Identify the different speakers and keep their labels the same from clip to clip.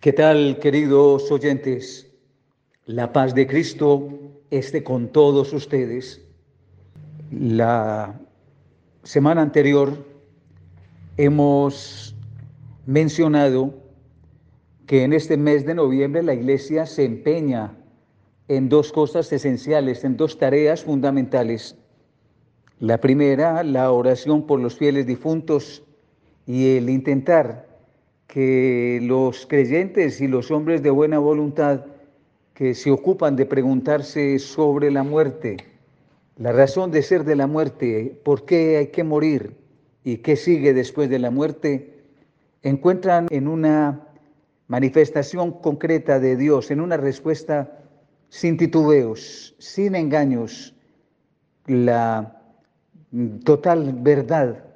Speaker 1: ¿Qué tal, queridos oyentes? La paz de Cristo esté con todos ustedes. La semana anterior hemos mencionado que en este mes de noviembre la iglesia se empeña en dos cosas esenciales, en dos tareas fundamentales. La primera, la oración por los fieles difuntos y el intentar que los creyentes y los hombres de buena voluntad que se ocupan de preguntarse sobre la muerte, la razón de ser de la muerte, por qué hay que morir y qué sigue después de la muerte, encuentran en una manifestación concreta de Dios, en una respuesta sin titubeos, sin engaños, la total verdad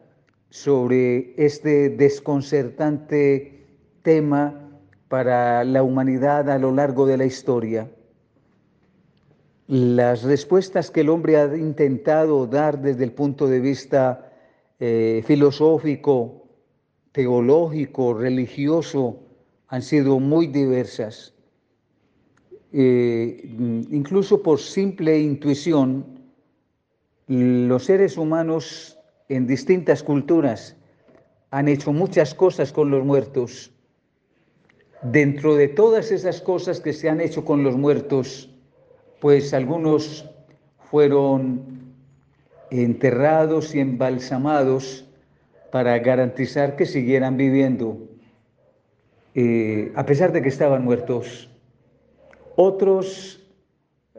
Speaker 1: sobre este desconcertante tema para la humanidad a lo largo de la historia. Las respuestas que el hombre ha intentado dar desde el punto de vista eh, filosófico, teológico, religioso, han sido muy diversas. Eh, incluso por simple intuición, los seres humanos en distintas culturas han hecho muchas cosas con los muertos. Dentro de todas esas cosas que se han hecho con los muertos, pues algunos fueron enterrados y embalsamados para garantizar que siguieran viviendo, eh, a pesar de que estaban muertos. Otros,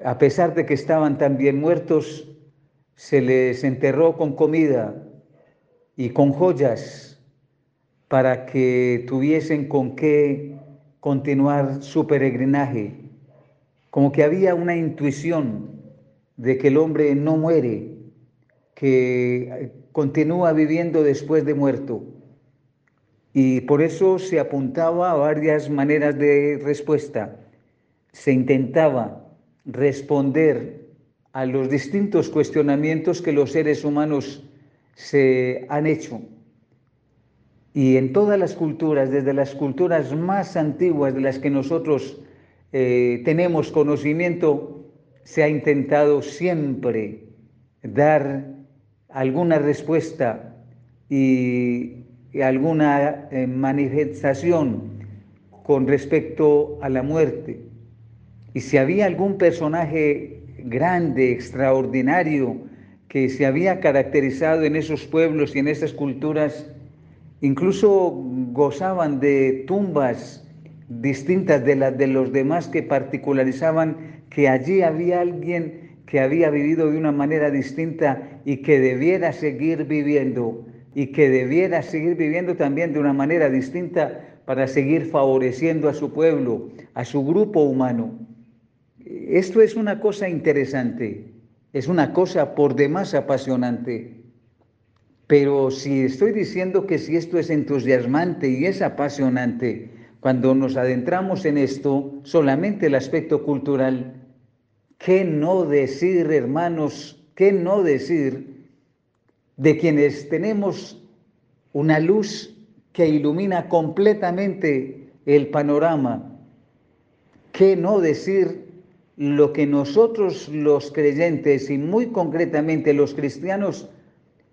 Speaker 1: a pesar de que estaban también muertos, se les enterró con comida y con joyas para que tuviesen con qué continuar su peregrinaje. Como que había una intuición de que el hombre no muere, que continúa viviendo después de muerto. Y por eso se apuntaba a varias maneras de respuesta. Se intentaba responder a los distintos cuestionamientos que los seres humanos se han hecho. Y en todas las culturas, desde las culturas más antiguas de las que nosotros eh, tenemos conocimiento, se ha intentado siempre dar alguna respuesta y, alguna eh, manifestación con respecto a la muerte. Y si había algún personaje grande, extraordinario, que se había caracterizado en esos pueblos y en esas culturas, incluso gozaban de tumbas distintas de las de los demás que particularizaban que allí había alguien que había vivido de una manera distinta y que debiera seguir viviendo y que debiera seguir viviendo también de una manera distinta para seguir favoreciendo a su pueblo, a su grupo humano. Esto es una cosa interesante, es una cosa por demás apasionante. Pero si estoy diciendo que si esto es entusiasmante y es apasionante, cuando nos adentramos en esto, solamente el aspecto cultural, ¿qué no decir, hermanos? ¿Qué no decir de quienes tenemos una luz que ilumina completamente el panorama? ¿Qué no decir lo que nosotros los creyentes y muy concretamente los cristianos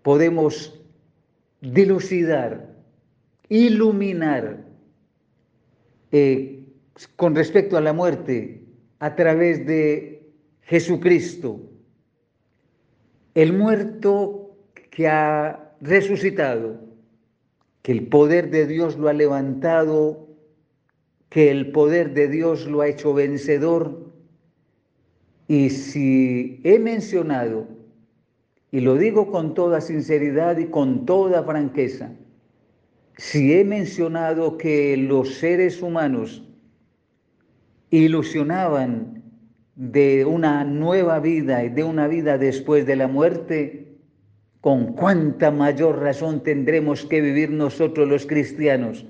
Speaker 1: podemos dilucidar, iluminar eh, con respecto a la muerte a través de Jesucristo, el muerto que ha resucitado, que el poder de Dios lo ha levantado, que el poder de Dios lo ha hecho vencedor y si he mencionado, y lo digo con toda sinceridad y con toda franqueza, si he mencionado que los seres humanos ilusionaban de una nueva vida y de una vida después de la muerte, con cuánta mayor razón tendremos que vivir nosotros los cristianos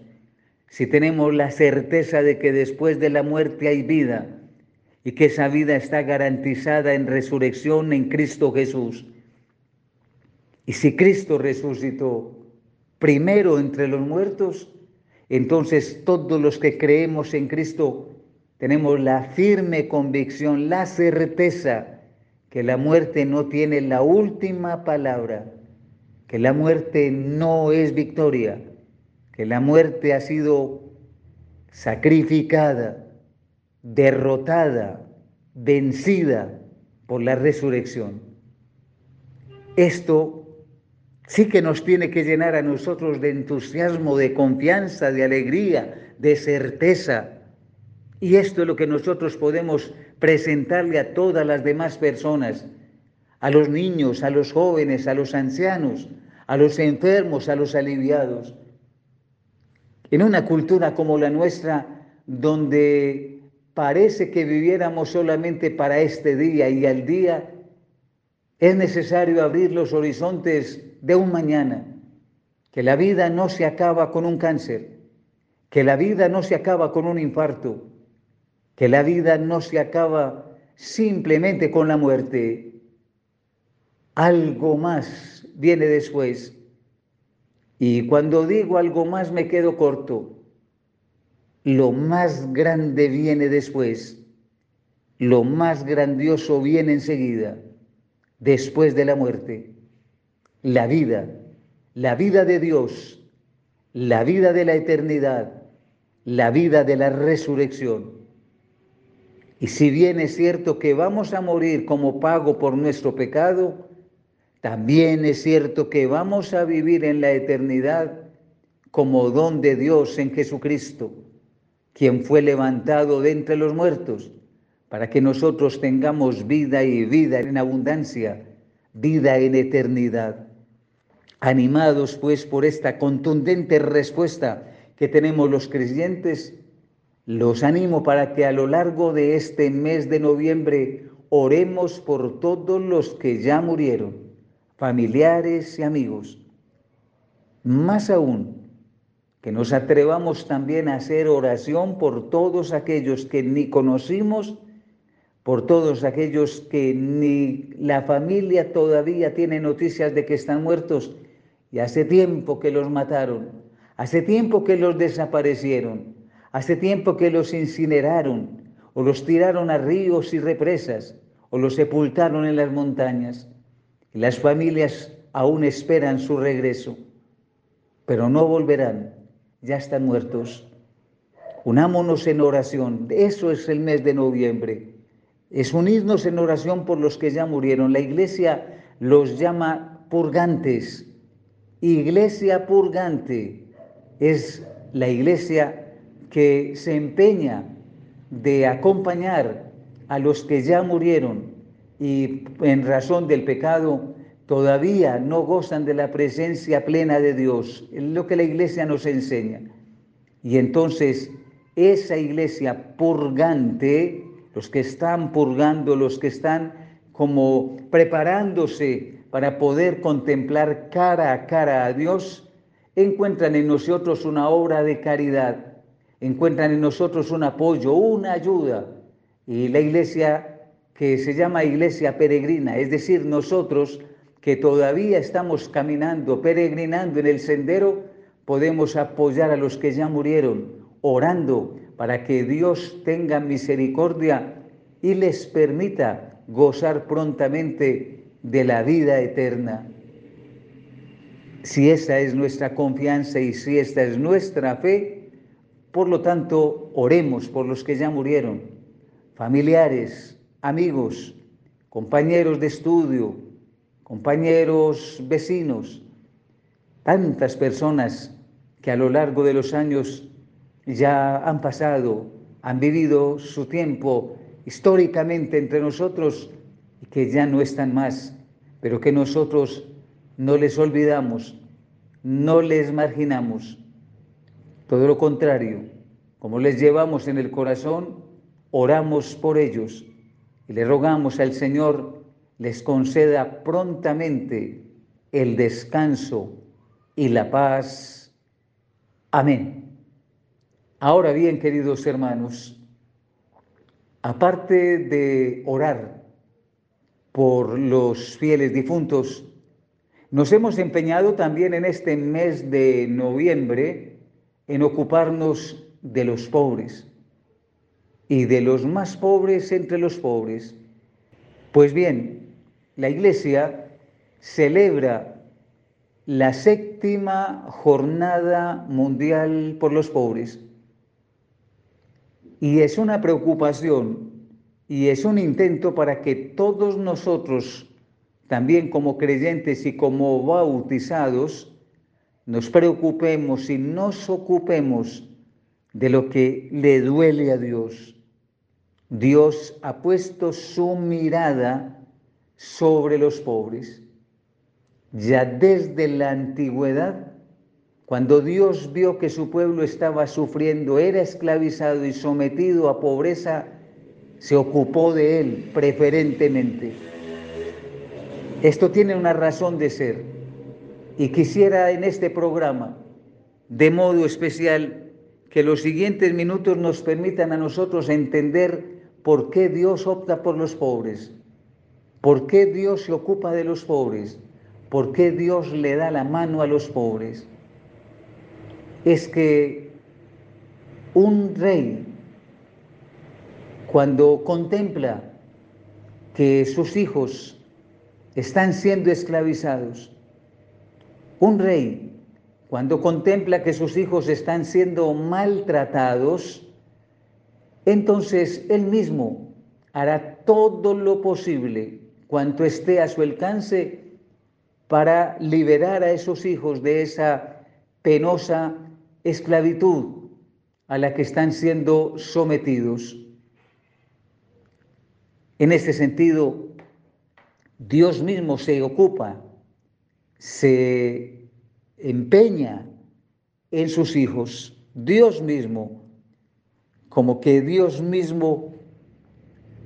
Speaker 1: si tenemos la certeza de que después de la muerte hay vida y que esa vida está garantizada en resurrección en Cristo Jesús. Y si Cristo resucitó primero entre los muertos, entonces todos los que creemos en Cristo tenemos la firme convicción, la certeza que la muerte no tiene la última palabra, que la muerte no es victoria, que la muerte ha sido sacrificada, derrotada, vencida por la resurrección. Esto sí que nos tiene que llenar a nosotros de entusiasmo, de confianza, de alegría, de certeza. Y esto es lo que nosotros podemos presentarle a todas las demás personas, a los niños, a los jóvenes, a los ancianos, a los enfermos, a los aliviados. En una cultura como la nuestra, donde parece que viviéramos solamente para este día y al día, es necesario abrir los horizontes de un mañana, que la vida no se acaba con un cáncer, que la vida no se acaba con un infarto, que la vida no se acaba simplemente con la muerte. Algo más viene después. Y cuando digo algo más me quedo corto. Lo más grande viene después. Lo más grandioso viene enseguida después de la muerte. La vida, la vida de Dios, la vida de la eternidad, la vida de la resurrección. Y si bien es cierto que vamos a morir como pago por nuestro pecado, también es cierto que vamos a vivir en la eternidad como don de Dios en Jesucristo, quien fue levantado de entre los muertos para que nosotros tengamos vida y vida en abundancia, vida en eternidad. Animados pues por esta contundente respuesta que tenemos los creyentes, los animo para que a lo largo de este mes de noviembre oremos por todos los que ya murieron, familiares y amigos. Más aún, que nos atrevamos también a hacer oración por todos aquellos que ni conocimos por todos aquellos que ni la familia todavía tiene noticias de que están muertos y hace tiempo que los mataron, hace tiempo que los desaparecieron, hace tiempo que los incineraron o los tiraron a ríos y represas o los sepultaron en las montañas. Y las familias aún esperan su regreso, pero no volverán, ya están muertos. Unámonos en oración, eso es el mes de noviembre es unirnos en oración por los que ya murieron. La iglesia los llama purgantes. Iglesia purgante es la iglesia que se empeña de acompañar a los que ya murieron y en razón del pecado todavía no gozan de la presencia plena de Dios, es lo que la iglesia nos enseña. Y entonces esa iglesia purgante los que están purgando, los que están como preparándose para poder contemplar cara a cara a Dios, encuentran en nosotros una obra de caridad, encuentran en nosotros un apoyo, una ayuda. Y la iglesia que se llama iglesia peregrina, es decir, nosotros que todavía estamos caminando, peregrinando en el sendero, podemos apoyar a los que ya murieron, orando para que Dios tenga misericordia y les permita gozar prontamente de la vida eterna. Si esa es nuestra confianza y si esta es nuestra fe, por lo tanto, oremos por los que ya murieron, familiares, amigos, compañeros de estudio, compañeros vecinos, tantas personas que a lo largo de los años ya han pasado, han vivido su tiempo históricamente entre nosotros y que ya no están más, pero que nosotros no les olvidamos, no les marginamos. Todo lo contrario, como les llevamos en el corazón, oramos por ellos y le rogamos al Señor les conceda prontamente el descanso y la paz. Amén. Ahora bien, queridos hermanos, aparte de orar por los fieles difuntos, nos hemos empeñado también en este mes de noviembre en ocuparnos de los pobres y de los más pobres entre los pobres. Pues bien, la Iglesia celebra la séptima jornada mundial por los pobres. Y es una preocupación y es un intento para que todos nosotros, también como creyentes y como bautizados, nos preocupemos y nos ocupemos de lo que le duele a Dios. Dios ha puesto su mirada sobre los pobres. Ya desde la antigüedad, cuando Dios vio que su pueblo estaba sufriendo, era esclavizado y sometido a pobreza, se ocupó de él preferentemente. Esto tiene una razón de ser y quisiera en este programa, de modo especial, que los siguientes minutos nos permitan a nosotros entender por qué Dios opta por los pobres, por qué Dios se ocupa de los pobres, por qué Dios le da la mano a los pobres. Es que un rey, cuando contempla que sus hijos están siendo esclavizados, un rey, cuando contempla que sus hijos están siendo maltratados, entonces él mismo hará todo lo posible cuanto esté a su alcance para liberar a esos hijos de esa penosa esclavitud a la que están siendo sometidos. En este sentido, Dios mismo se ocupa se empeña en sus hijos, Dios mismo, como que Dios mismo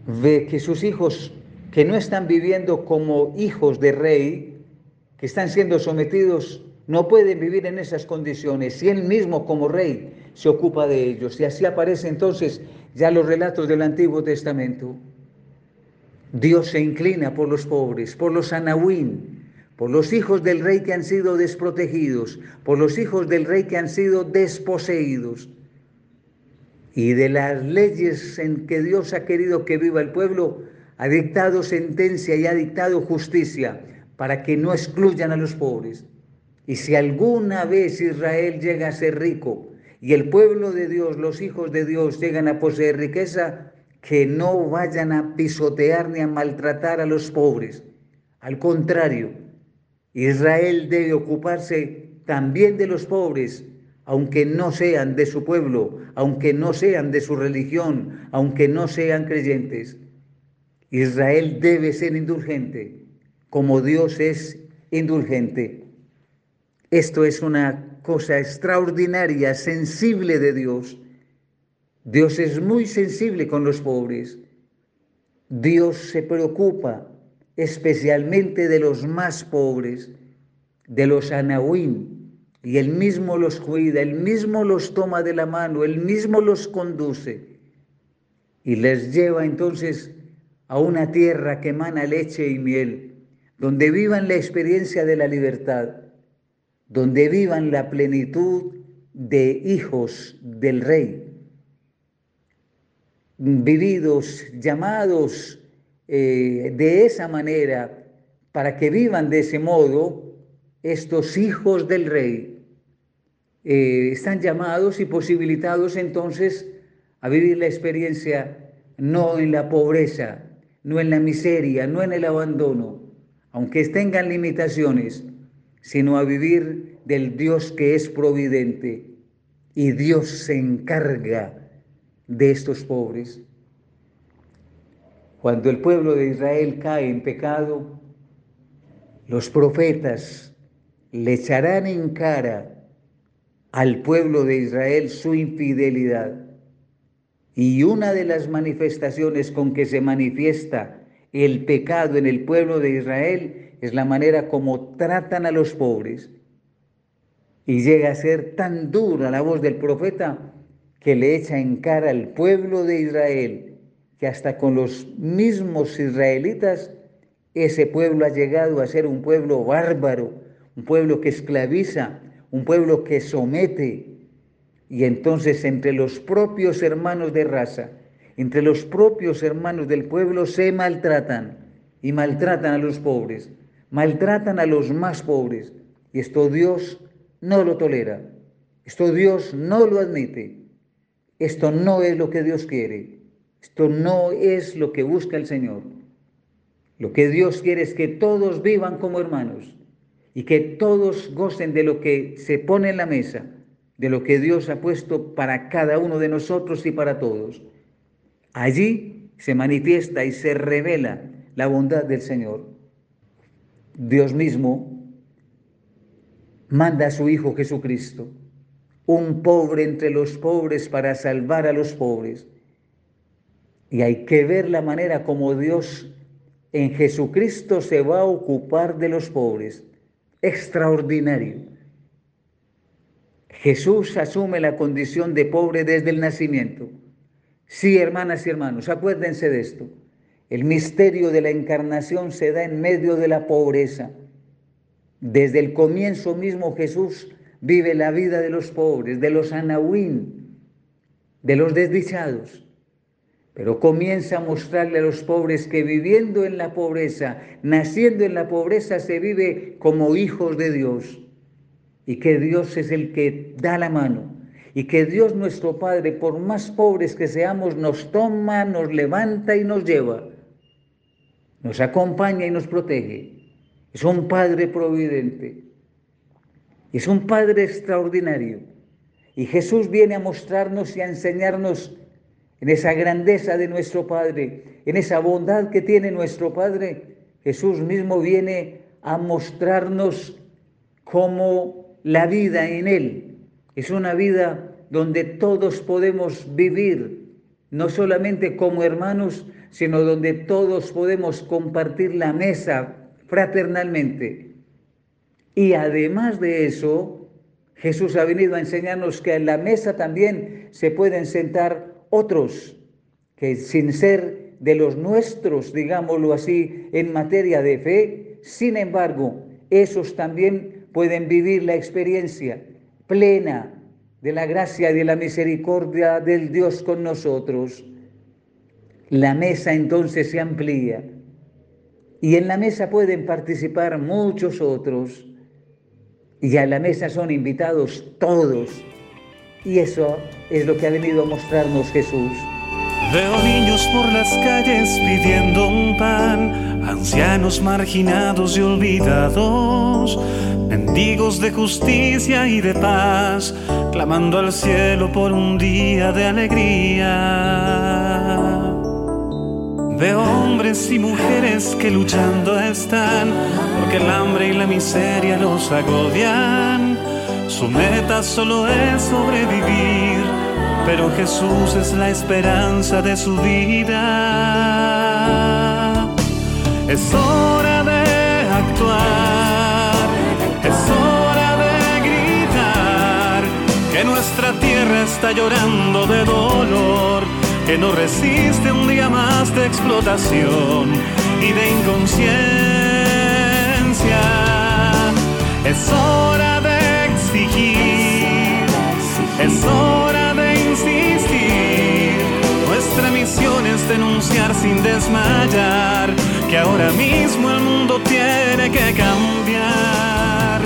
Speaker 1: ve que sus hijos que no están viviendo como hijos de rey, que están siendo sometidos, no pueden vivir en esas condiciones. Y él mismo como rey se ocupa de ellos. Y así aparece entonces ya los relatos del Antiguo Testamento. Dios se inclina por los pobres, por los anahuín, por los hijos del rey que han sido desprotegidos, por los hijos del rey que han sido desposeídos. Y de las leyes en que Dios ha querido que viva el pueblo, ha dictado sentencia y ha dictado justicia para que no excluyan a los pobres. Y si alguna vez Israel llega a ser rico y el pueblo de Dios, los hijos de Dios llegan a poseer riqueza, que no vayan a pisotear ni a maltratar a los pobres. Al contrario, Israel debe ocuparse también de los pobres, aunque no sean de su pueblo, aunque no sean de su religión, aunque no sean creyentes. Israel debe ser indulgente, como Dios es indulgente. Esto es una cosa extraordinaria, sensible de Dios. Dios es muy sensible con los pobres. Dios se preocupa especialmente de los más pobres, de los anahuín, y él mismo los cuida, él mismo los toma de la mano, él mismo los conduce y les lleva entonces a una tierra que emana leche y miel, donde vivan la experiencia de la libertad, donde vivan la plenitud de hijos del rey, vividos, llamados eh, de esa manera, para que vivan de ese modo, estos hijos del rey eh, están llamados y posibilitados entonces a vivir la experiencia no en la pobreza, no en la miseria, no en el abandono, aunque tengan limitaciones, sino a vivir del Dios que es providente. Y Dios se encarga de estos pobres. Cuando el pueblo de Israel cae en pecado, los profetas le echarán en cara al pueblo de Israel su infidelidad. Y una de las manifestaciones con que se manifiesta el pecado en el pueblo de Israel es la manera como tratan a los pobres. Y llega a ser tan dura la voz del profeta que le echa en cara al pueblo de Israel que hasta con los mismos israelitas ese pueblo ha llegado a ser un pueblo bárbaro, un pueblo que esclaviza, un pueblo que somete, Y entonces entre los propios hermanos de raza, entre los propios hermanos del pueblo se maltratan y maltratan a los pobres, maltratan a los más pobres. Y esto Dios no lo tolera, esto Dios no lo admite, esto no es lo que Dios quiere, esto no es lo que busca el Señor. Lo que Dios quiere es que todos vivan como hermanos y que todos gocen de lo que se pone en la mesa, de lo que Dios ha puesto para cada uno de nosotros y para todos. Allí se manifiesta y se revela la bondad del Señor. Dios mismo manda a su Hijo Jesucristo, un pobre entre los pobres para salvar a los pobres. Y hay que ver la manera como Dios en Jesucristo se va a ocupar de los pobres. Extraordinario. Jesús asume la condición de pobre desde el nacimiento. Sí, hermanas y hermanos, acuérdense de esto. El misterio de la encarnación se da en medio de la pobreza. Desde el comienzo mismo Jesús vive la vida de los pobres, de los anahuín, de los desdichados. Pero comienza a mostrarle a los pobres que viviendo en la pobreza, naciendo en la pobreza, se vive como hijos de Dios. Y que Dios es el que da la mano. Y que Dios nuestro Padre, por más pobres que seamos, nos toma, nos levanta y nos lleva. Nos acompaña y nos protege. Es un Padre providente. Es un Padre extraordinario. Y Jesús viene a mostrarnos y a enseñarnos en esa grandeza de nuestro Padre, en esa bondad que tiene nuestro Padre, Jesús mismo viene a mostrarnos cómo la vida en Él es una vida donde todos podemos vivir, no solamente como hermanos, sino donde todos podemos compartir la mesa fraternalmente. Y además de eso, Jesús ha venido a enseñarnos que en la mesa también se pueden sentar otros que sin ser de los nuestros, digámoslo así, en materia de fe, sin embargo, esos también pueden vivir la experiencia plena de la gracia y de la misericordia del Dios con nosotros. La mesa entonces se amplía y en la mesa pueden participar muchos otros y a la mesa son invitados todos y eso es lo que ha venido a mostrarnos Jesús.
Speaker 2: Veo niños por las calles pidiendo pan, ancianos marginados y olvidados, mendigos de justicia y de paz, clamando al cielo por un día de alegría. Veo hombres y mujeres que luchando están, porque el hambre y la miseria los agobian su meta solo es sobrevivir, pero Jesús es la esperanza de su vida. Es hora de actuar, es hora de gritar que nuestra tierra está llorando de dolor, que no resiste un día más de explotación y de inconsciencia. Es hora de es hora de insistir. Nuestra misión es denunciar sin desmayar que ahora mismo el mundo tiene que cambiar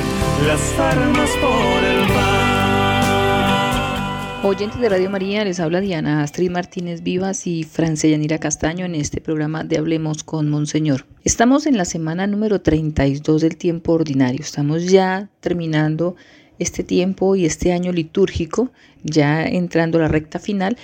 Speaker 2: las armas por el pan.
Speaker 3: Oyentes de Radio María, les habla Diana Astrid Martínez Vivas y Francia Yanira Castaño en este programa de Hablemos con Monseñor. Estamos en la semana número 32 del tiempo ordinario. Estamos ya terminando este tiempo y este año litúrgico, ya entrando a la recta final,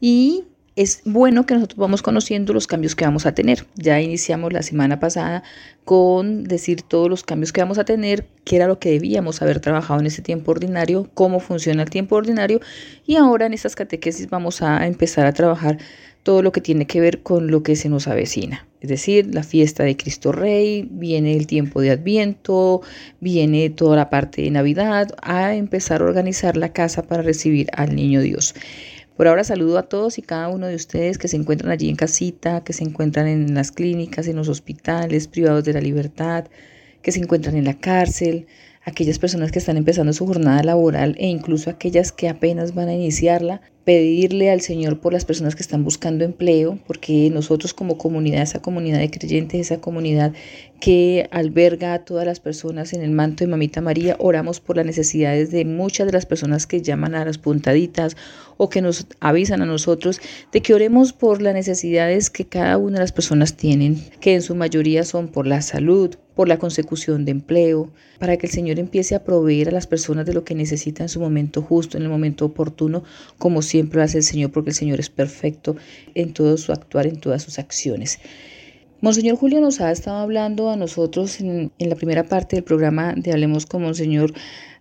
Speaker 3: y es bueno que nosotros vamos conociendo los cambios que vamos a tener. Ya iniciamos la semana pasada con decir todos los cambios que vamos a tener, qué era lo que debíamos haber trabajado en ese tiempo ordinario, cómo funciona el tiempo ordinario y ahora en estas catequesis vamos a empezar a trabajar todo lo que tiene que ver con lo que se nos avecina. Es decir, la fiesta de Cristo Rey, viene el tiempo de Adviento, viene toda la parte de Navidad, a empezar a organizar la casa para recibir al Niño Dios. Por ahora saludo a todos y cada uno de ustedes que se encuentran allí en casita, que se encuentran en las clínicas, en los hospitales privados de la libertad, que se encuentran en la cárcel, aquellas personas que están empezando su jornada laboral e incluso aquellas que apenas van a iniciarla, pedirle al Señor por las personas que están buscando empleo, porque nosotros como comunidad, esa comunidad de creyentes, esa comunidad que alberga a todas las personas en el manto de Mamita María, oramos por las necesidades de muchas de las personas que llaman a las puntaditas o que nos avisan a nosotros de que oremos por las necesidades que cada una de las personas tienen, que en su mayoría son por la salud, por la consecución de empleo, para que el Señor empiece a proveer a las personas de lo que necesitan en su momento justo, en el momento oportuno, como siempre hace el Señor, porque el Señor es perfecto en todo su actuar, en todas sus acciones. Monseñor Julio nos ha estado hablando a nosotros en, en la primera parte del programa de Hablemos con Monseñor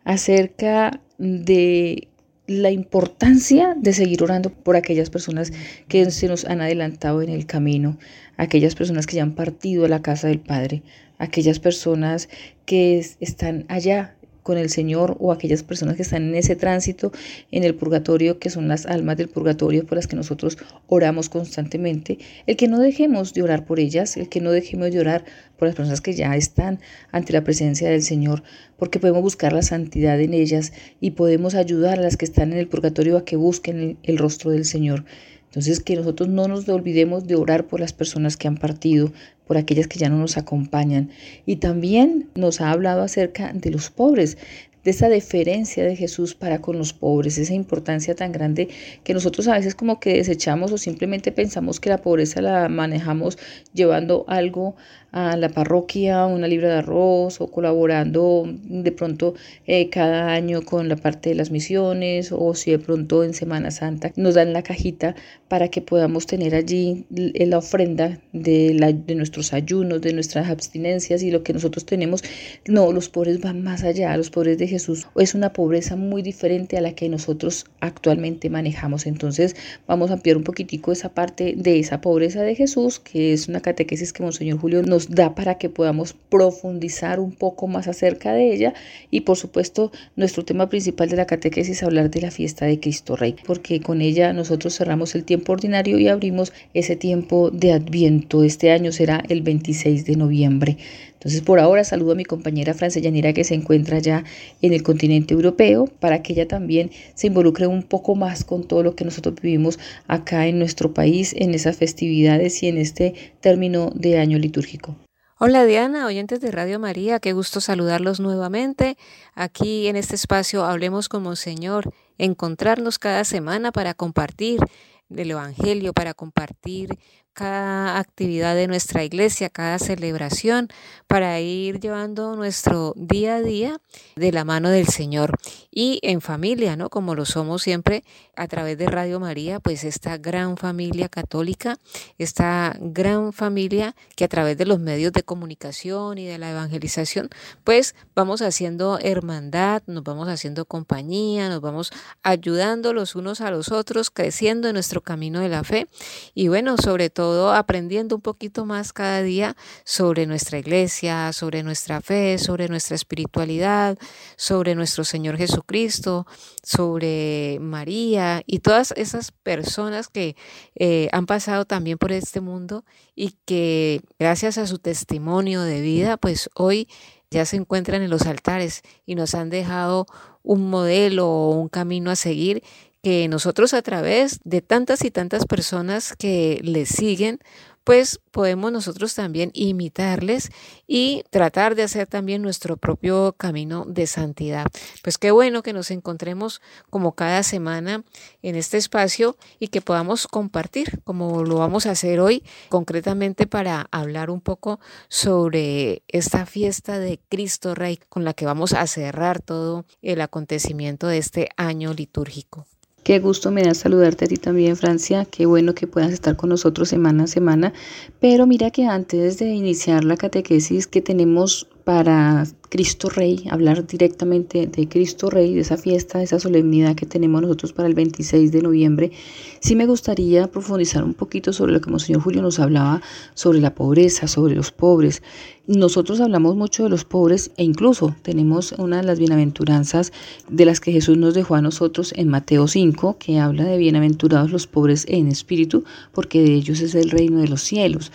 Speaker 3: acerca de la importancia de seguir orando por aquellas personas que se nos han adelantado en el camino, aquellas personas que ya han partido a la casa del Padre, aquellas personas que están allá con el Señor o aquellas personas que están en ese tránsito en el purgatorio, que son las almas del purgatorio por las que nosotros oramos constantemente, el que no dejemos de orar por ellas, el que no dejemos de orar por las personas que ya están ante la presencia del Señor, porque podemos buscar la santidad en ellas y podemos ayudar a las que están en el purgatorio a que busquen el, rostro del Señor. Entonces, que nosotros no nos olvidemos de orar por las personas que han partido, por aquellas que ya no nos acompañan. Y también nos ha hablado acerca de los pobres, de esa deferencia de Jesús para con los pobres, esa importancia tan grande que nosotros a veces como que desechamos o simplemente pensamos que la pobreza la manejamos llevando algo a la parroquia, una libra de arroz o colaborando de pronto eh, cada año con la parte de las misiones o si de pronto en Semana Santa nos dan la cajita para que podamos tener allí la ofrenda de, la, de nuestros ayunos, de nuestras abstinencias y lo que nosotros tenemos. No, los pobres van más allá, los pobres de Jesús es una pobreza muy diferente a la que nosotros actualmente manejamos. Entonces vamos a ampliar un poquitico esa parte de esa pobreza de Jesús, que es una catequesis que Monseñor Julio nos da para que podamos profundizar un poco más acerca de ella y por supuesto nuestro tema principal de la catequesis es hablar de la fiesta de Cristo Rey, porque con ella nosotros cerramos el tiempo ordinario y abrimos ese tiempo de Adviento. Este año será el 26 de noviembre. Entonces, por ahora saludo a mi compañera Yanira que se encuentra ya en el continente europeo para que ella también se involucre un poco más con todo lo que nosotros vivimos acá en nuestro país, en esas festividades y en este término de año litúrgico.
Speaker 4: Hola Diana, oyentes de Radio María, qué gusto saludarlos nuevamente. Aquí en este espacio Hablemos como Monseñor, encontrarnos cada semana para compartir del Evangelio, para compartir cada actividad de nuestra iglesia, cada celebración, para ir llevando nuestro día a día de la mano del Señor y en familia, ¿no? Como lo somos siempre a través de Radio María, pues esta gran familia católica, esta gran familia que a través de los medios de comunicación y de la evangelización, pues vamos haciendo hermandad, nos vamos haciendo compañía, nos vamos ayudando los unos a los otros, creciendo en nuestro camino de la fe y bueno, sobre todo todo aprendiendo un poquito más cada día sobre nuestra iglesia, sobre nuestra fe, sobre nuestra espiritualidad, sobre nuestro Señor Jesucristo, sobre María y todas esas personas que eh, han pasado también por este mundo y que gracias a su testimonio de vida, pues hoy ya se encuentran en los altares y nos han dejado un modelo o un camino a seguir que nosotros a través de tantas y tantas personas que les siguen, pues podemos nosotros también imitarles y tratar de hacer también nuestro propio camino de santidad. Pues qué bueno que nos encontremos como cada semana en este espacio y que podamos compartir, como lo vamos a hacer hoy, concretamente para hablar un poco sobre esta fiesta de Cristo Rey con la que vamos a cerrar todo el acontecimiento de este año litúrgico.
Speaker 3: Qué gusto me da saludarte a ti también, Francia. Qué bueno que puedas estar con nosotros semana a semana. Pero mira que antes de iniciar la catequesis que tenemos para Cristo Rey, hablar directamente de Cristo Rey, de esa fiesta, de esa solemnidad que tenemos nosotros para el 26 de noviembre, sí me gustaría profundizar un poquito sobre lo que Monseñor Julio nos hablaba sobre la pobreza, sobre los pobres. Nosotros hablamos mucho de los pobres e incluso tenemos una de las bienaventuranzas de las que Jesús nos dejó a nosotros en Mateo 5, que habla de bienaventurados los pobres en espíritu, porque de ellos es el reino de los cielos.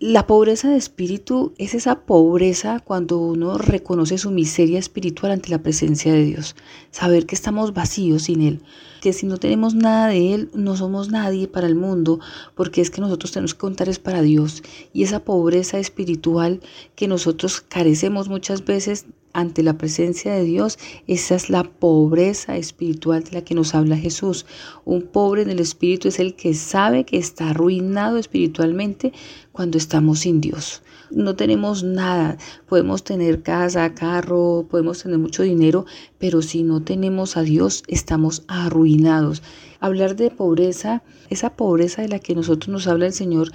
Speaker 3: La pobreza de espíritu es esa pobreza cuando uno reconoce reconoce su miseria espiritual ante la presencia de Dios. Saber que estamos vacíos sin Él, que si no tenemos nada de Él, no somos nadie para el mundo, porque es que nosotros tenemos que contar es para Dios. Y esa pobreza espiritual que nosotros carecemos muchas veces ante la presencia de Dios, esa es la pobreza espiritual de la que nos habla Jesús. Un pobre en el espíritu es el que sabe que está arruinado espiritualmente cuando estamos sin Dios. No tenemos nada, podemos tener casa, carro, podemos tener mucho dinero, pero si no tenemos a Dios, estamos arruinados. Hablar de pobreza, esa pobreza de la que nosotros nos habla el Señor,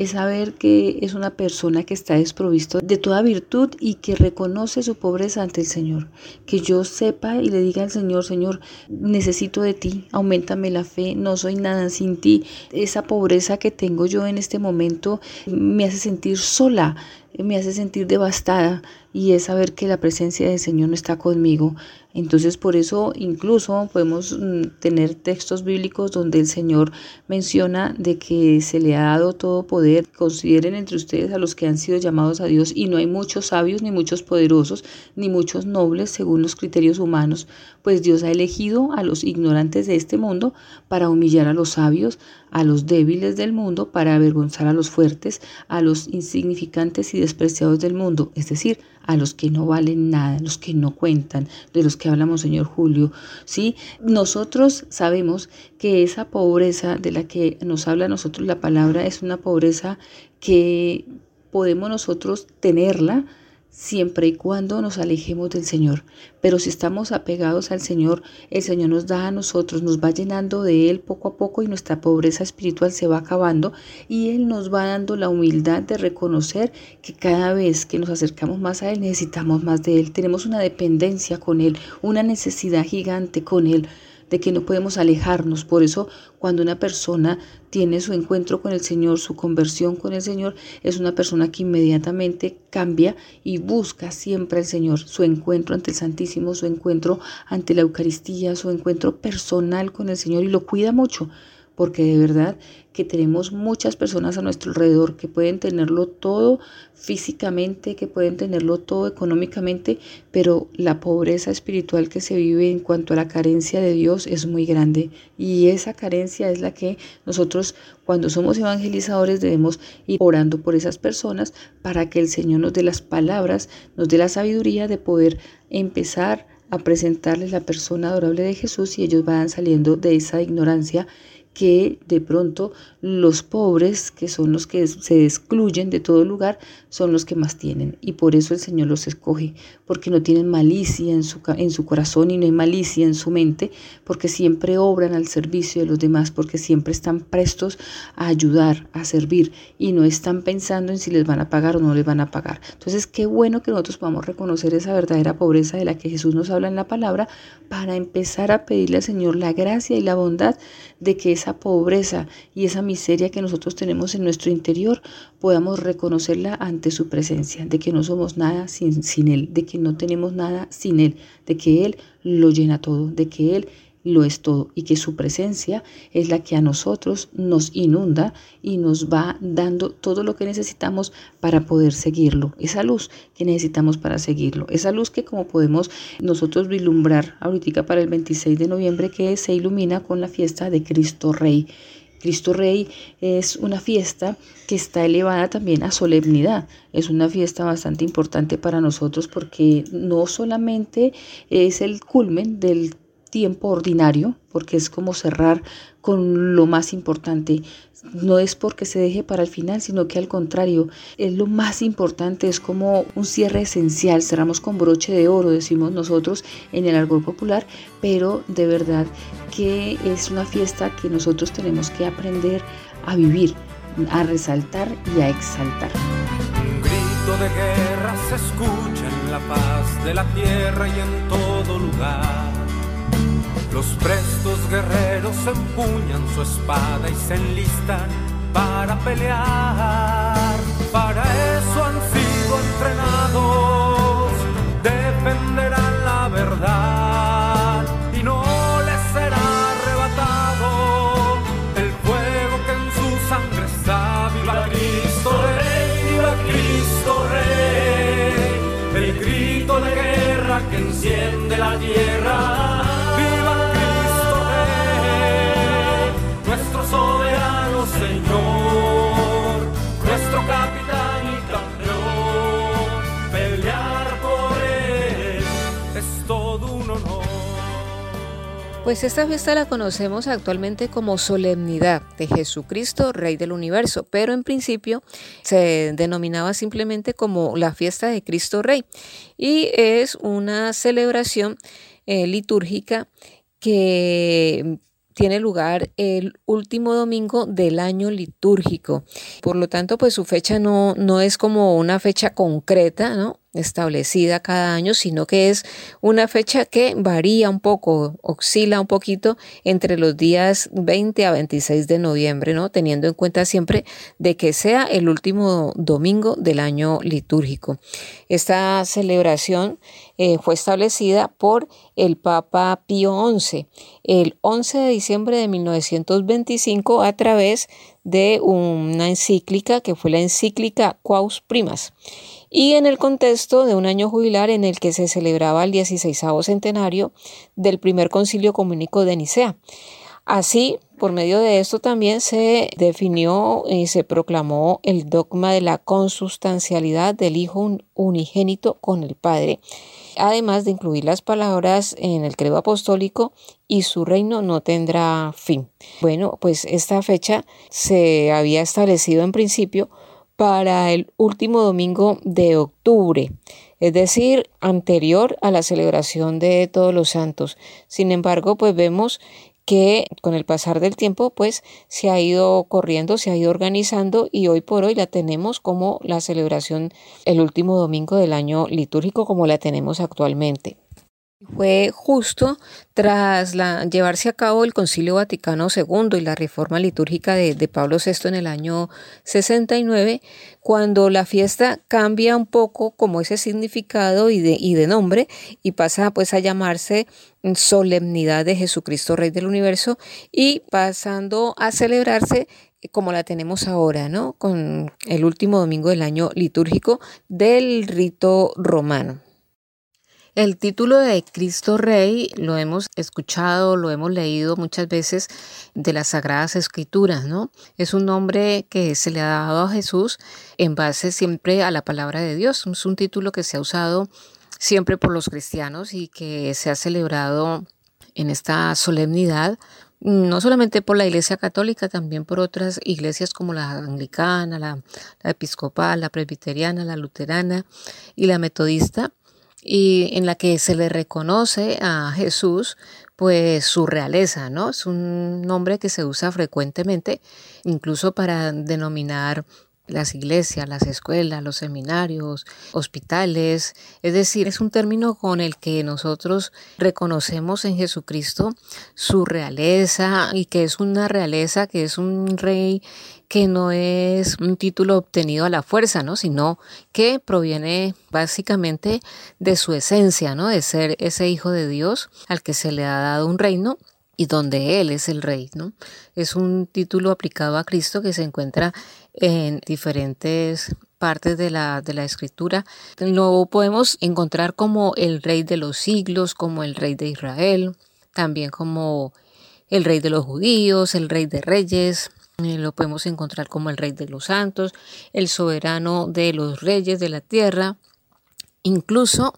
Speaker 3: es saber que es una persona que está desprovisto de toda virtud y que reconoce su pobreza ante el Señor. Que yo sepa y le diga al Señor, Señor, necesito de ti, aumentame la fe, no soy nada sin ti. Esa pobreza que tengo yo en este momento me hace sentir sola, me hace sentir devastada y es saber que la presencia del Señor no está conmigo. Entonces por eso incluso podemos mm, tener textos bíblicos donde el Señor menciona de que se le ha dado todo poder. Consideren entre ustedes a los que han sido llamados a Dios y no hay muchos sabios ni muchos poderosos ni muchos nobles según los criterios humanos, pues Dios ha elegido a los ignorantes de este mundo para humillar a los sabios, a los débiles del mundo para avergonzar a los fuertes, a los insignificantes y despreciados del mundo, es decir, a los que no valen nada, los que no cuentan, de los que hablamos, señor Julio. ¿sí? Nosotros sabemos que esa pobreza de la que nos habla nosotros la palabra es una pobreza que podemos nosotros tenerla siempre y cuando nos alejemos del Señor. Pero si estamos apegados al Señor, el Señor nos da a nosotros, nos va llenando de Él poco a poco y nuestra pobreza espiritual se va acabando y Él nos va dando la humildad de reconocer que cada vez que nos acercamos más a Él necesitamos más de Él. Tenemos una dependencia con Él, una necesidad gigante con Él de que no podemos alejarnos. Por eso cuando una persona tiene su encuentro con el Señor, su conversión con el Señor, es una persona que inmediatamente cambia y busca siempre al Señor, su encuentro ante el Santísimo, su encuentro ante la Eucaristía, su encuentro personal con el Señor y lo cuida mucho porque de verdad que tenemos muchas personas a nuestro alrededor que pueden tenerlo todo físicamente, que pueden tenerlo todo económicamente, pero la pobreza espiritual que se vive en cuanto a la carencia de Dios es muy grande. Y esa carencia es la que nosotros cuando somos evangelizadores debemos ir orando por esas personas para que el Señor nos dé las palabras, nos dé la sabiduría de poder empezar a presentarles la persona adorable de Jesús y ellos van saliendo de esa ignorancia que de pronto los pobres, que son los que se excluyen de todo lugar, son los que más tienen. Y por eso el Señor los escoge, porque no tienen malicia en su, en su corazón y no hay malicia en su mente, porque siempre obran al servicio de los demás, porque siempre están prestos a ayudar, a servir y no están pensando en si les van a pagar o no les van a pagar. Entonces, qué bueno que nosotros podamos reconocer esa verdadera pobreza de la que Jesús nos habla en la palabra para empezar a pedirle al Señor la gracia y la bondad de que esa pobreza y esa miseria que nosotros tenemos en nuestro interior podamos reconocerla ante su presencia, de que no somos nada sin, sin Él, de que no tenemos nada sin Él, de que Él lo llena todo, de que Él lo es todo y que su presencia es la que a nosotros nos inunda y nos va dando todo lo que necesitamos para poder seguirlo, esa luz que necesitamos para seguirlo, esa luz que como podemos nosotros vislumbrar ahorita para el 26 de noviembre que se ilumina con la fiesta de Cristo Rey. Cristo Rey es una fiesta que está elevada también a solemnidad. Es una fiesta bastante importante para nosotros porque no solamente es el culmen del tiempo ordinario, porque es como cerrar con lo más importante. No es porque se deje para el final, sino que al contrario, es lo más importante, es como un cierre esencial. Cerramos con broche de oro, decimos nosotros en el argot popular, pero de verdad que es una fiesta que nosotros tenemos que aprender a vivir, a resaltar y a exaltar.
Speaker 2: Un grito de guerra se escucha en la paz de la tierra y en todo lugar los prestos guerreros empuñan su espada y se enlistan para pelear. Para eso han sido entrenados,
Speaker 4: Pues esta fiesta la conocemos actualmente como solemnidad de Jesucristo, Rey del Universo, pero en principio se denominaba simplemente como la fiesta de Cristo Rey y es una celebración eh, litúrgica que tiene lugar el último domingo del año litúrgico. Por lo tanto, pues su fecha no, no es como una fecha concreta, ¿no? Establecida cada año, sino que es una fecha que varía un poco, oscila un poquito entre los días 20 a 26 de noviembre, ¿no? Teniendo en cuenta siempre de que sea el último domingo del año litúrgico. Esta celebración eh, fue establecida por el Papa Pío XI el 11 de diciembre de 1925 a través de una encíclica que fue la encíclica Quaus Primas y en el contexto de un año jubilar en el que se celebraba el 16 centenario del primer concilio comunico de Nicea. Así, por medio de esto también se definió y se proclamó el dogma de la consustancialidad del Hijo unigénito con el Padre, además de incluir las palabras en el credo apostólico y su reino no tendrá fin. Bueno, pues esta fecha se había establecido en principio para el último domingo de octubre, es decir, anterior a la celebración de todos los santos. Sin embargo, pues vemos que con el pasar del tiempo pues se ha ido corriendo, se ha ido organizando y hoy por hoy la tenemos como la celebración el último domingo del año litúrgico como la tenemos actualmente. Fue justo tras la, llevarse a cabo el Concilio Vaticano II y la reforma litúrgica de, Pablo VI en el año 69, cuando la fiesta cambia un poco como ese significado y de, y de nombre y pasa pues a llamarse Solemnidad de Jesucristo Rey del Universo y pasando a celebrarse como la tenemos ahora, ¿no? Con el último domingo del año litúrgico del rito romano. El título de Cristo Rey lo hemos escuchado, lo hemos leído muchas veces de las Sagradas Escrituras, ¿no? Es un nombre que se le ha dado a Jesús en base siempre a la palabra de Dios. Es un título que se ha usado siempre por los cristianos y que se ha celebrado en esta solemnidad no solamente por la Iglesia Católica, también por otras iglesias como la anglicana, la, la, episcopal, la presbiteriana, la luterana y la metodista, y en la que se le reconoce a Jesús pues su realeza, ¿no? Es un nombre que se usa frecuentemente incluso para denominar las iglesias, las escuelas, los seminarios, hospitales. Es decir, es un término con el que nosotros reconocemos en Jesucristo su realeza y que es una realeza, que es un rey que no es un título obtenido a la fuerza, ¿no? sino que proviene básicamente de su esencia, ¿no? de ser ese hijo de Dios al que se le ha dado un reino y donde Él es el rey. ¿no? Es un título aplicado a Cristo que se encuentra en diferentes partes de la, de la escritura. Lo podemos encontrar como el rey de los siglos, como el rey de Israel, también como el rey de los judíos, el rey de reyes, lo podemos encontrar como el rey de los santos, el soberano de los reyes de la tierra. Incluso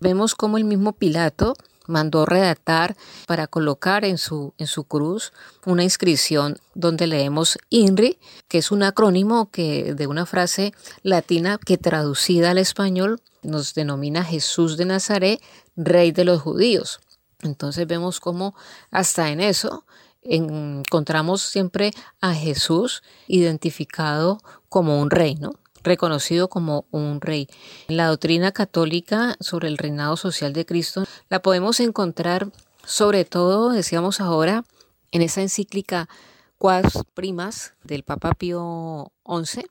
Speaker 4: vemos como el mismo Pilato mandó redactar para colocar en su, en su cruz una inscripción donde leemos INRI, que es un acrónimo que, de una frase latina que traducida al español nos denomina Jesús de Nazaret, Rey de los Judíos. Entonces vemos cómo hasta en eso encontramos siempre a Jesús identificado como un rey, ¿no? reconocido como un rey. La doctrina católica sobre el reinado social de Cristo la podemos encontrar sobre todo, decíamos ahora, en esa encíclica Quas Primas del Papa Pío XI,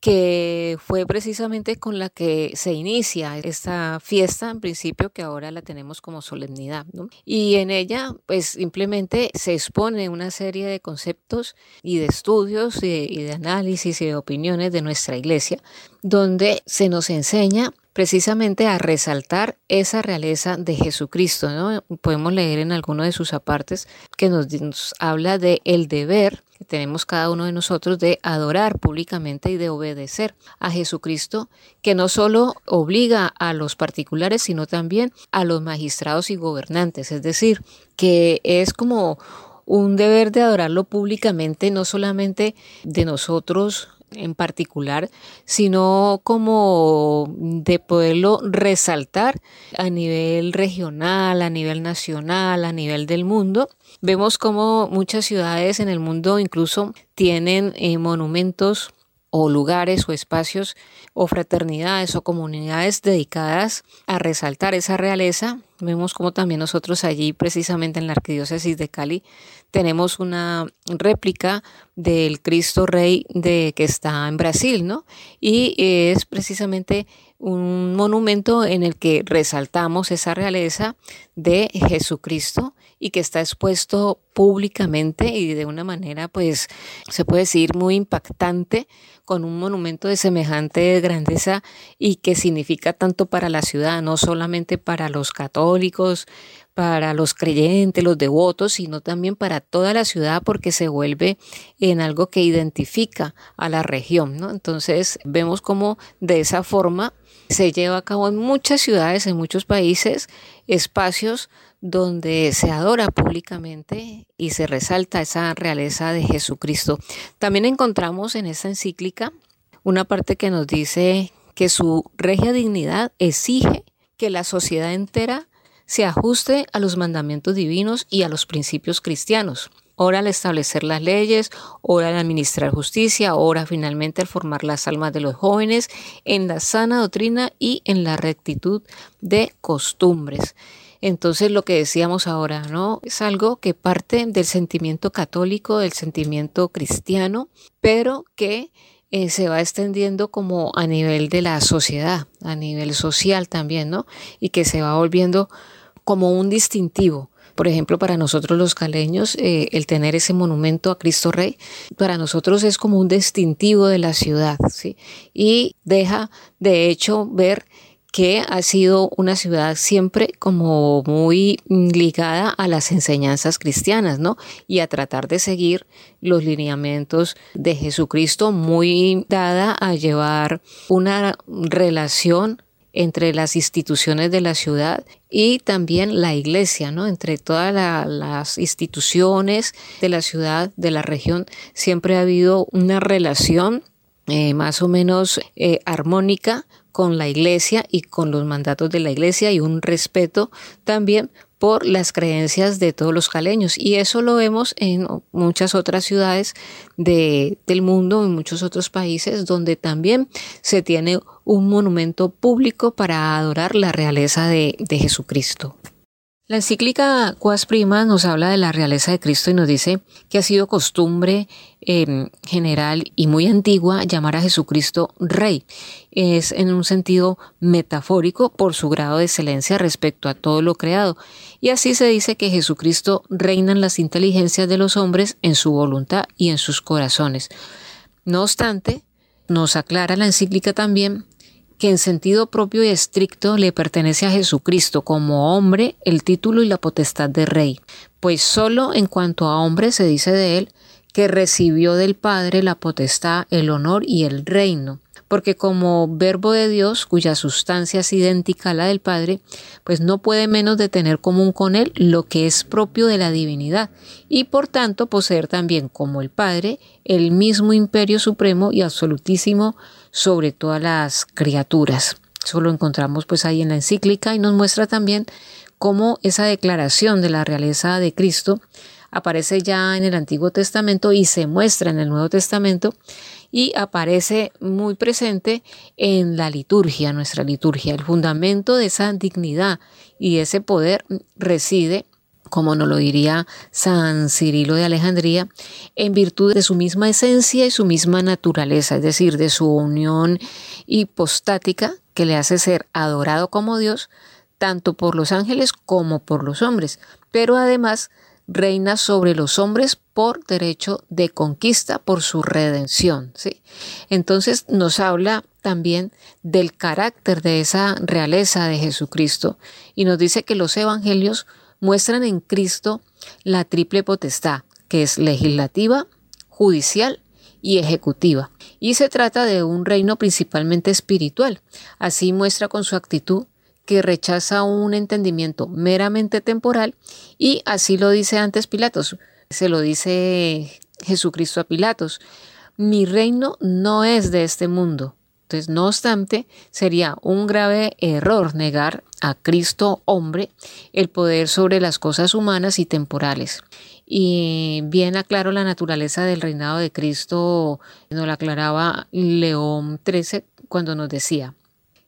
Speaker 4: que fue precisamente con la que se inicia esta fiesta, en principio, que ahora la tenemos como solemnidad. Y en ella, pues simplemente se expone una serie de conceptos y de estudios y de, análisis y de opiniones de nuestra iglesia, donde se nos enseña precisamente a resaltar esa realeza de Jesucristo. ¿no? Podemos leer en alguno de sus apartes que nos, nos habla de el deber tenemos cada uno de nosotros de adorar públicamente y de obedecer a Jesucristo, que no solo obliga a los particulares, sino también a los magistrados y gobernantes. Es decir, que es como un deber de adorarlo públicamente, no solamente de nosotros en particular, sino como de poderlo resaltar a nivel regional, a nivel nacional, a nivel del mundo. Vemos como muchas ciudades en el mundo incluso tienen eh, monumentos o lugares o espacios o fraternidades o comunidades dedicadas a resaltar esa realeza. Vemos como también nosotros allí, precisamente en la Arquidiócesis de Cali, tenemos una réplica del Cristo Rey de que está en Brasil, ¿no? Y es precisamente un monumento en el que resaltamos esa realeza de Jesucristo y que está expuesto públicamente y de una manera, pues, se puede decir muy impactante con un monumento de semejante grandeza y que significa tanto para la ciudad, no solamente para los católicos, para los creyentes, los devotos, sino también para toda la ciudad porque se vuelve en algo que identifica a la región. Entonces vemos cómo de esa forma se lleva a cabo en muchas ciudades, en muchos países, espacios donde se adora públicamente y se resalta esa realeza de Jesucristo. También encontramos en esta encíclica una parte que nos dice que su regia dignidad exige que la sociedad entera se ajuste a los mandamientos divinos y a los principios cristianos. Ora al establecer las leyes, ora al administrar justicia, ora finalmente al formar las almas de los jóvenes en la sana doctrina y en la rectitud de costumbres. Entonces lo que decíamos ahora, ¿no? Es algo que parte del sentimiento católico, del sentimiento cristiano, pero que eh, se va extendiendo como a nivel de la sociedad, a nivel social también, ¿no? Y que se va volviendo como un distintivo. Por ejemplo, para nosotros los caleños, eh, el tener ese monumento a Cristo Rey, para nosotros es como un distintivo de la ciudad, ¿sí? Y deja, de hecho, ver que ha sido una ciudad siempre como muy ligada a las enseñanzas cristianas, ¿no? Y a tratar de seguir los lineamientos de Jesucristo, muy dada a llevar una relación entre las instituciones de la ciudad y también la iglesia, ¿no? Entre todas las instituciones de la ciudad, de la región, siempre ha habido una relación eh, más o menos eh, armónica con la iglesia y con los mandatos de la iglesia y un respeto también por las creencias de todos los caleños. Y eso lo vemos en muchas otras ciudades de, del mundo, en muchos otros países, donde también se tiene un monumento público para adorar la realeza de, de Jesucristo. La encíclica Quas Prima nos habla de la realeza de Cristo y nos dice que ha sido costumbre em, general y muy antigua llamar a Jesucristo Rey. Es en un sentido metafórico por su grado de excelencia respecto a todo lo creado. Y así se dice que Jesucristo reina en las inteligencias de los hombres, en su voluntad y en sus corazones. No obstante, nos aclara la encíclica también que en sentido propio y estricto le pertenece a Jesucristo como hombre el título y la potestad de rey, pues solo en cuanto a hombre se dice de él que recibió del Padre la potestad, el honor y el reino, porque como verbo de Dios, cuya sustancia es idéntica a la del Padre, pues no puede menos de tener común con él lo que es propio de la divinidad, y por tanto poseer también como el Padre el mismo imperio supremo y absolutísimo sobre todas las criaturas. Eso lo encontramos pues ahí en la encíclica y nos muestra también cómo esa declaración de la realeza de Cristo aparece ya en el Antiguo Testamento y se muestra en el Nuevo Testamento y aparece muy presente en la liturgia, nuestra liturgia. El fundamento de esa dignidad y ese poder reside como nos lo diría San Cirilo de Alejandría, en virtud de su misma esencia y su misma naturaleza, es decir, de su unión hipostática que le hace ser adorado como Dios, tanto por los ángeles como por los hombres, pero además reina sobre los hombres por derecho de conquista, por su redención. ¿sí? Entonces nos habla también del carácter de esa realeza de Jesucristo y nos dice que los evangelios muestran en Cristo la triple potestad, que es legislativa, judicial y ejecutiva. Y se trata de un reino principalmente espiritual. Así muestra con su actitud que rechaza un entendimiento meramente temporal y así lo dice antes Pilatos, se lo dice Jesucristo a Pilatos, mi reino no es de este mundo. Entonces, no obstante, sería un grave error negar a Cristo hombre el poder sobre las cosas humanas y temporales. Y bien aclaro la naturaleza del reinado de Cristo, nos lo aclaraba León XIII cuando nos decía,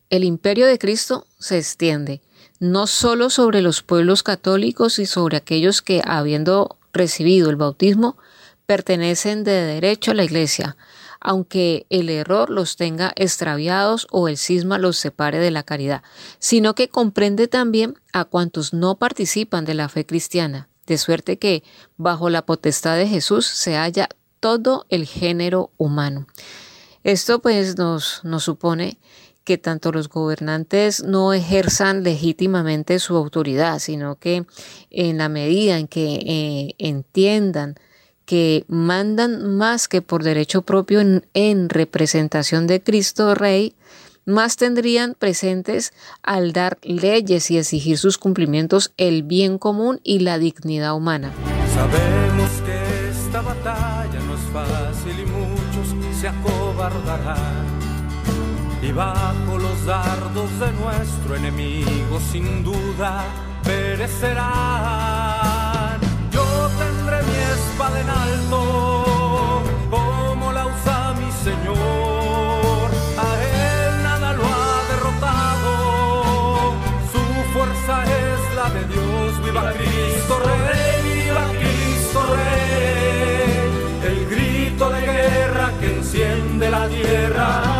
Speaker 4: el imperio de Cristo se extiende no solo sobre los pueblos católicos y sobre aquellos que, habiendo recibido el bautismo, pertenecen de derecho a la Iglesia, aunque el error los tenga extraviados o el cisma los separe de la caridad, sino que comprende también a cuantos no participan de la fe cristiana, de suerte que bajo la potestad de Jesús se halla todo el género humano. Esto pues nos, supone que tanto los gobernantes no ejerzan legítimamente su autoridad, sino que en la medida en que eh, entiendan que mandan más que por derecho propio en, en representación de Cristo Rey, más tendrían presentes al dar leyes y exigir sus cumplimientos el bien común y la dignidad humana.
Speaker 2: Sabemos que esta batalla no es fácil y muchos se acobardarán y bajo los dardos de nuestro enemigo sin duda perecerán. Mi espada en alto, como la usa mi Señor. A él nada lo ha derrotado, su fuerza es la de Dios. Viva Cristo Rey, viva Cristo Rey, el grito de guerra que enciende la tierra.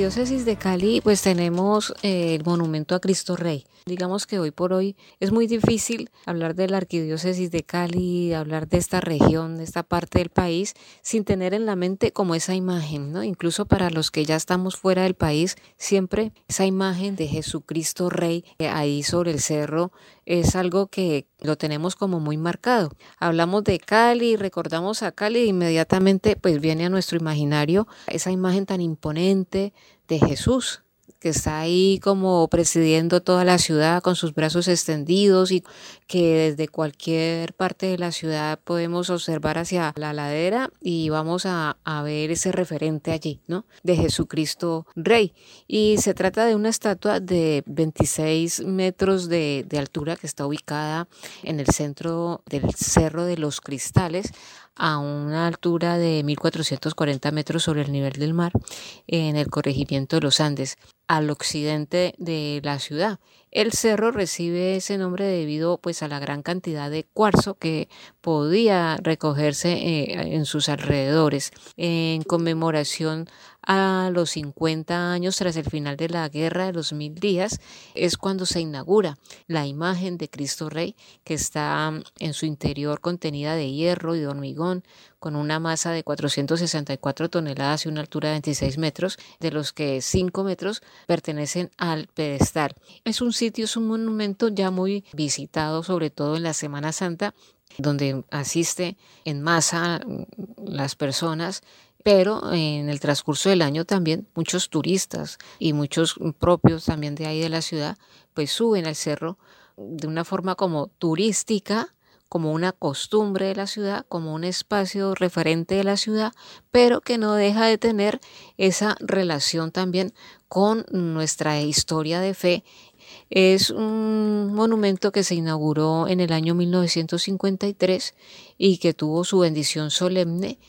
Speaker 4: Arquidiócesis de Cali, pues tenemos eh, el monumento a Cristo Rey. Digamos que hoy por hoy es muy difícil hablar de la arquidiócesis de Cali, hablar de esta región, de esta parte del país, sin tener en la mente como esa imagen, ¿no? Incluso para los que ya estamos fuera del país, siempre esa imagen de Jesucristo Rey eh, ahí sobre el cerro es algo que lo tenemos como muy marcado. Hablamos de Cali, recordamos a Cali, inmediatamente pues viene a nuestro imaginario esa imagen tan imponente de Jesús, que está ahí como presidiendo toda la ciudad con sus brazos extendidos y que desde cualquier parte de la ciudad podemos observar hacia la ladera y vamos a, ver ese referente allí, ¿no? De Jesucristo Rey. Y se trata de una estatua de 26 metros de, de altura que está ubicada en el centro del Cerro de los Cristales a una altura de 1440 metros sobre el nivel del mar en el corregimiento de los Andes, al occidente de la ciudad. El cerro recibe ese nombre debido pues a la gran cantidad de cuarzo que podía recogerse eh, en sus alrededores en conmemoración a los 50 años tras el final de la guerra de los mil días es cuando se inaugura la imagen de Cristo Rey que está en su interior contenida de hierro y de hormigón con una masa de 464 toneladas y una altura de 26 metros, de los que 5 metros pertenecen al pedestal. Es un sitio, es un monumento ya muy visitado, sobre todo en la Semana Santa, donde asiste en masa las personas pero en el transcurso del año también muchos turistas y muchos propios también de ahí de la ciudad pues suben al cerro de una forma como turística como una costumbre de la ciudad, como un espacio referente de la ciudad, pero que no deja de tener esa relación también con nuestra historia de fe. Es un monumento que se inauguró en el año 1953 y que tuvo su bendición solemne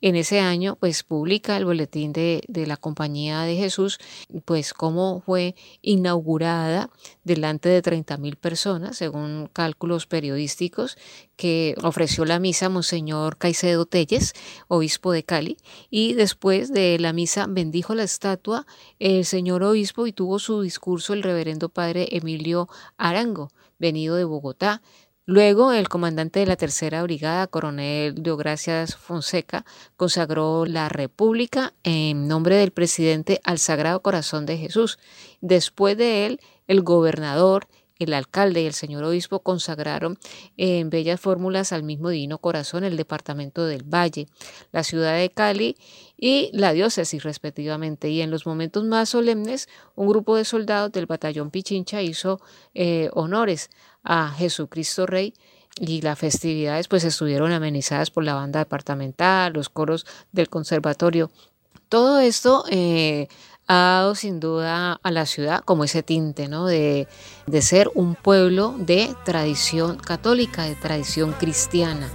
Speaker 4: en ese año, pues publica el boletín de, la Compañía de Jesús, pues cómo fue inaugurada delante de 30 mil personas, según cálculos periodísticos, que ofreció la misa Monseñor Caicedo Telles, obispo de Cali, y después de la misa bendijo la estatua el señor obispo y tuvo su discurso el reverendo padre Emilio Arango, venido de Bogotá, Luego, el comandante de la Tercera Brigada, coronel Deogracias Fonseca, consagró la República en nombre del presidente al Sagrado Corazón de Jesús. Después de él, el gobernador, el alcalde y el señor obispo consagraron en bellas fórmulas al mismo Divino Corazón el departamento del Valle, la ciudad de Cali y la diócesis respectivamente. Y en los momentos más solemnes, un grupo de soldados del batallón Pichincha hizo eh, honores a Jesucristo Rey y las festividades pues estuvieron amenizadas por la banda departamental, los coros del conservatorio. Todo esto eh, ha dado sin duda a la ciudad como ese tinte ¿no? de, de ser un pueblo de tradición católica, de tradición cristiana.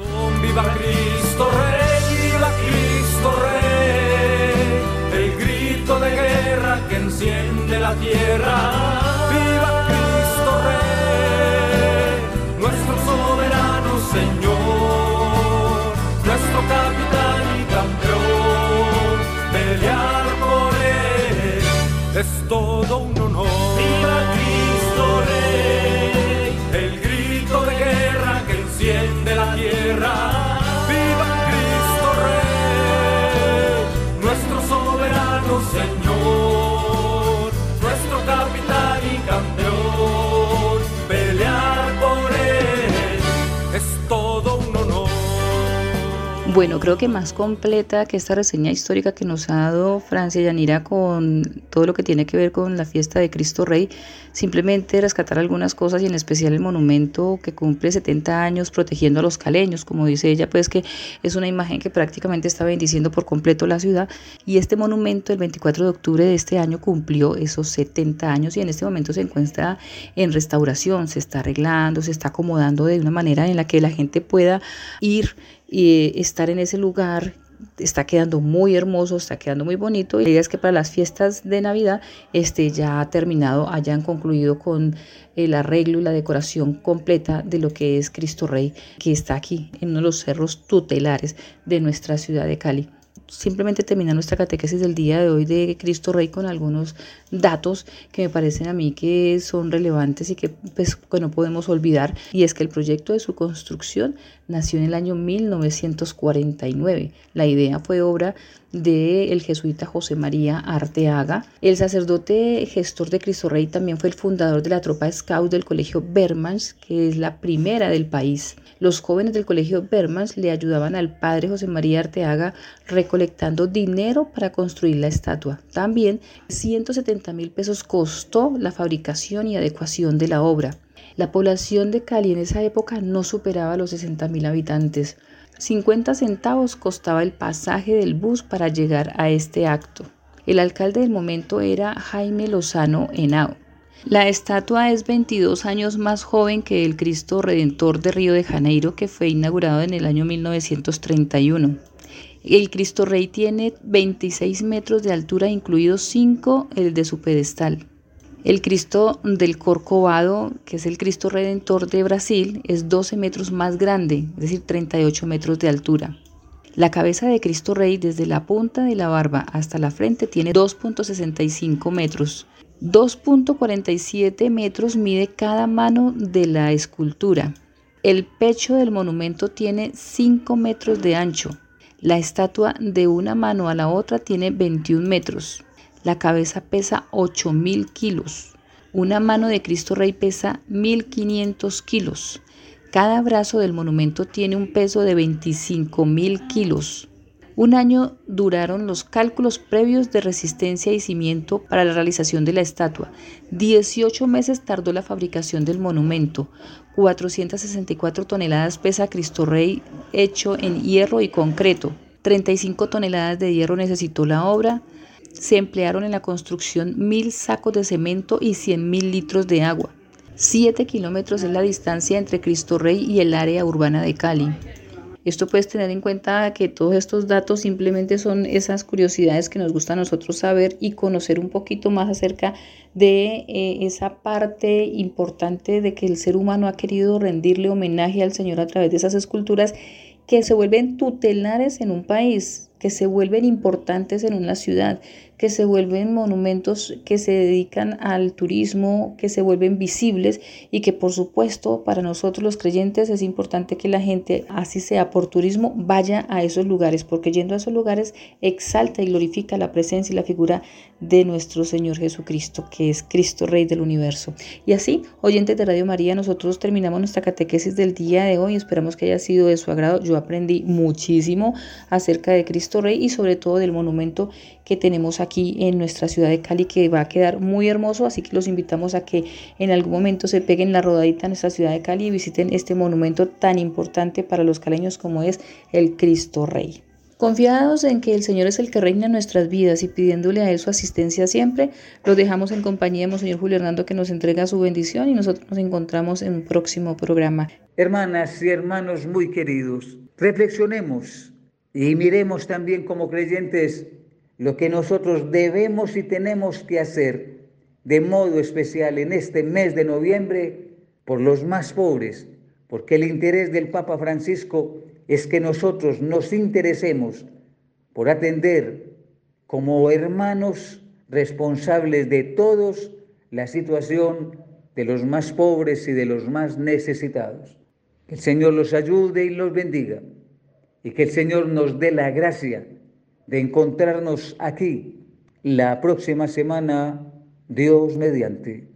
Speaker 3: Bueno, creo que más completa que esta reseña histórica que nos ha dado Francia Yanira con todo lo que tiene que ver con la fiesta de Cristo Rey, simplemente rescatar algunas cosas y en especial el monumento que cumple 70 años protegiendo a los caleños, como dice ella, pues que es una imagen que prácticamente está bendiciendo por completo la ciudad y este monumento el 24 de octubre de este año cumplió esos 70 años y en este momento se encuentra en restauración, se está arreglando, se está acomodando de una manera en la que la gente pueda ir y estar en ese lugar está quedando muy hermoso, está quedando muy bonito. Y la idea es que para las fiestas de Navidad este, ya terminado, hayan concluido con el arreglo y la decoración completa de lo que es Cristo Rey, que está aquí en uno de los cerros tutelares de nuestra ciudad de Cali simplemente termina nuestra catequesis del día de hoy de Cristo Rey con algunos datos que me parecen a mí que son relevantes y que, pues, que no podemos olvidar. Y es que el proyecto de su construcción nació en el año 1949. La idea fue obra del jesuita José María Arteaga. El sacerdote gestor de Cristo Rey también fue el fundador de la tropa scout del colegio Bermans, que es la primera del país. Los jóvenes del colegio Bermans le ayudaban al padre José María Arteaga recolectando dinero para construir la estatua. También 170 mil pesos costó la fabricación y adecuación de la obra. La población de Cali en esa época no superaba los 60 mil habitantes. 50 centavos costaba el pasaje del bus para llegar a este acto. El alcalde del momento era Jaime Lozano Henao. La estatua es 22 años más joven que el Cristo Redentor de Río de Janeiro que fue inaugurado en el año 1931. El Cristo Rey tiene 26 metros de altura, incluidos 5 el de su pedestal. El Cristo del Corcovado, que es el Cristo Redentor de Brasil, es 12 metros más grande, es decir, 38 metros de altura. La cabeza de Cristo Rey desde la punta de la barba hasta la frente tiene 2.65 metros. 2.47 metros mide cada mano de la escultura. El pecho del monumento tiene 5 metros de ancho. La estatua de una mano a la otra tiene 21 metros. La cabeza pesa 8.000 kilos. Una mano de Cristo Rey pesa 1.500 kilos. Cada brazo del monumento tiene un peso de 25.000 kilos. Un año duraron los cálculos previos de resistencia y cimiento para la realización de la estatua. 18 meses tardó la fabricación del monumento. 464 toneladas pesa Cristo Rey hecho en hierro y concreto. 35 toneladas de hierro necesitó la obra se emplearon en la construcción mil sacos de cemento y cien mil litros de agua. Siete kilómetros es la distancia entre Cristo Rey y el área urbana de Cali. Esto puedes tener en cuenta que todos estos datos simplemente son esas curiosidades que nos gusta a nosotros saber y conocer un poquito más acerca de eh, esa parte importante de que el ser humano ha querido rendirle homenaje al Señor a través de esas esculturas que se vuelven tutelares en un país que se vuelven importantes en una ciudad, que se vuelven monumentos que se dedican al turismo, que se vuelven visibles y que por supuesto para nosotros los creyentes es importante que la gente, así sea por turismo, vaya a esos lugares, porque yendo a esos lugares exalta y glorifica la presencia y la figura de nuestro Señor Jesucristo, que es Cristo Rey del universo. Y así, oyentes de Radio María, nosotros terminamos nuestra catequesis del día de hoy, esperamos que haya sido de su agrado. Yo aprendí muchísimo acerca de Cristo Rey y sobre todo del monumento que tenemos aquí en nuestra ciudad de Cali que va a quedar muy hermoso, así que los invitamos a que en algún momento se peguen la rodadita en nuestra ciudad de Cali y visiten este monumento tan importante para los caleños como es el Cristo Rey. Confiados en que el Señor es el que reina en nuestras vidas y pidiéndole a Él su asistencia siempre, los dejamos en compañía de Monseñor Julio Hernando que nos entrega su bendición y nosotros nos encontramos en un próximo programa.
Speaker 1: Hermanas y hermanos muy queridos, reflexionemos y miremos también como creyentes lo que nosotros debemos y tenemos que hacer de modo especial en este mes de noviembre por los más pobres, porque el interés del Papa Francisco es que nosotros nos interesemos por atender como hermanos responsables de todos la situación de los más pobres y de los más necesitados. Que el Señor los ayude y los bendiga y que el Señor nos dé la gracia de encontrarnos aquí la próxima semana, Dios mediante.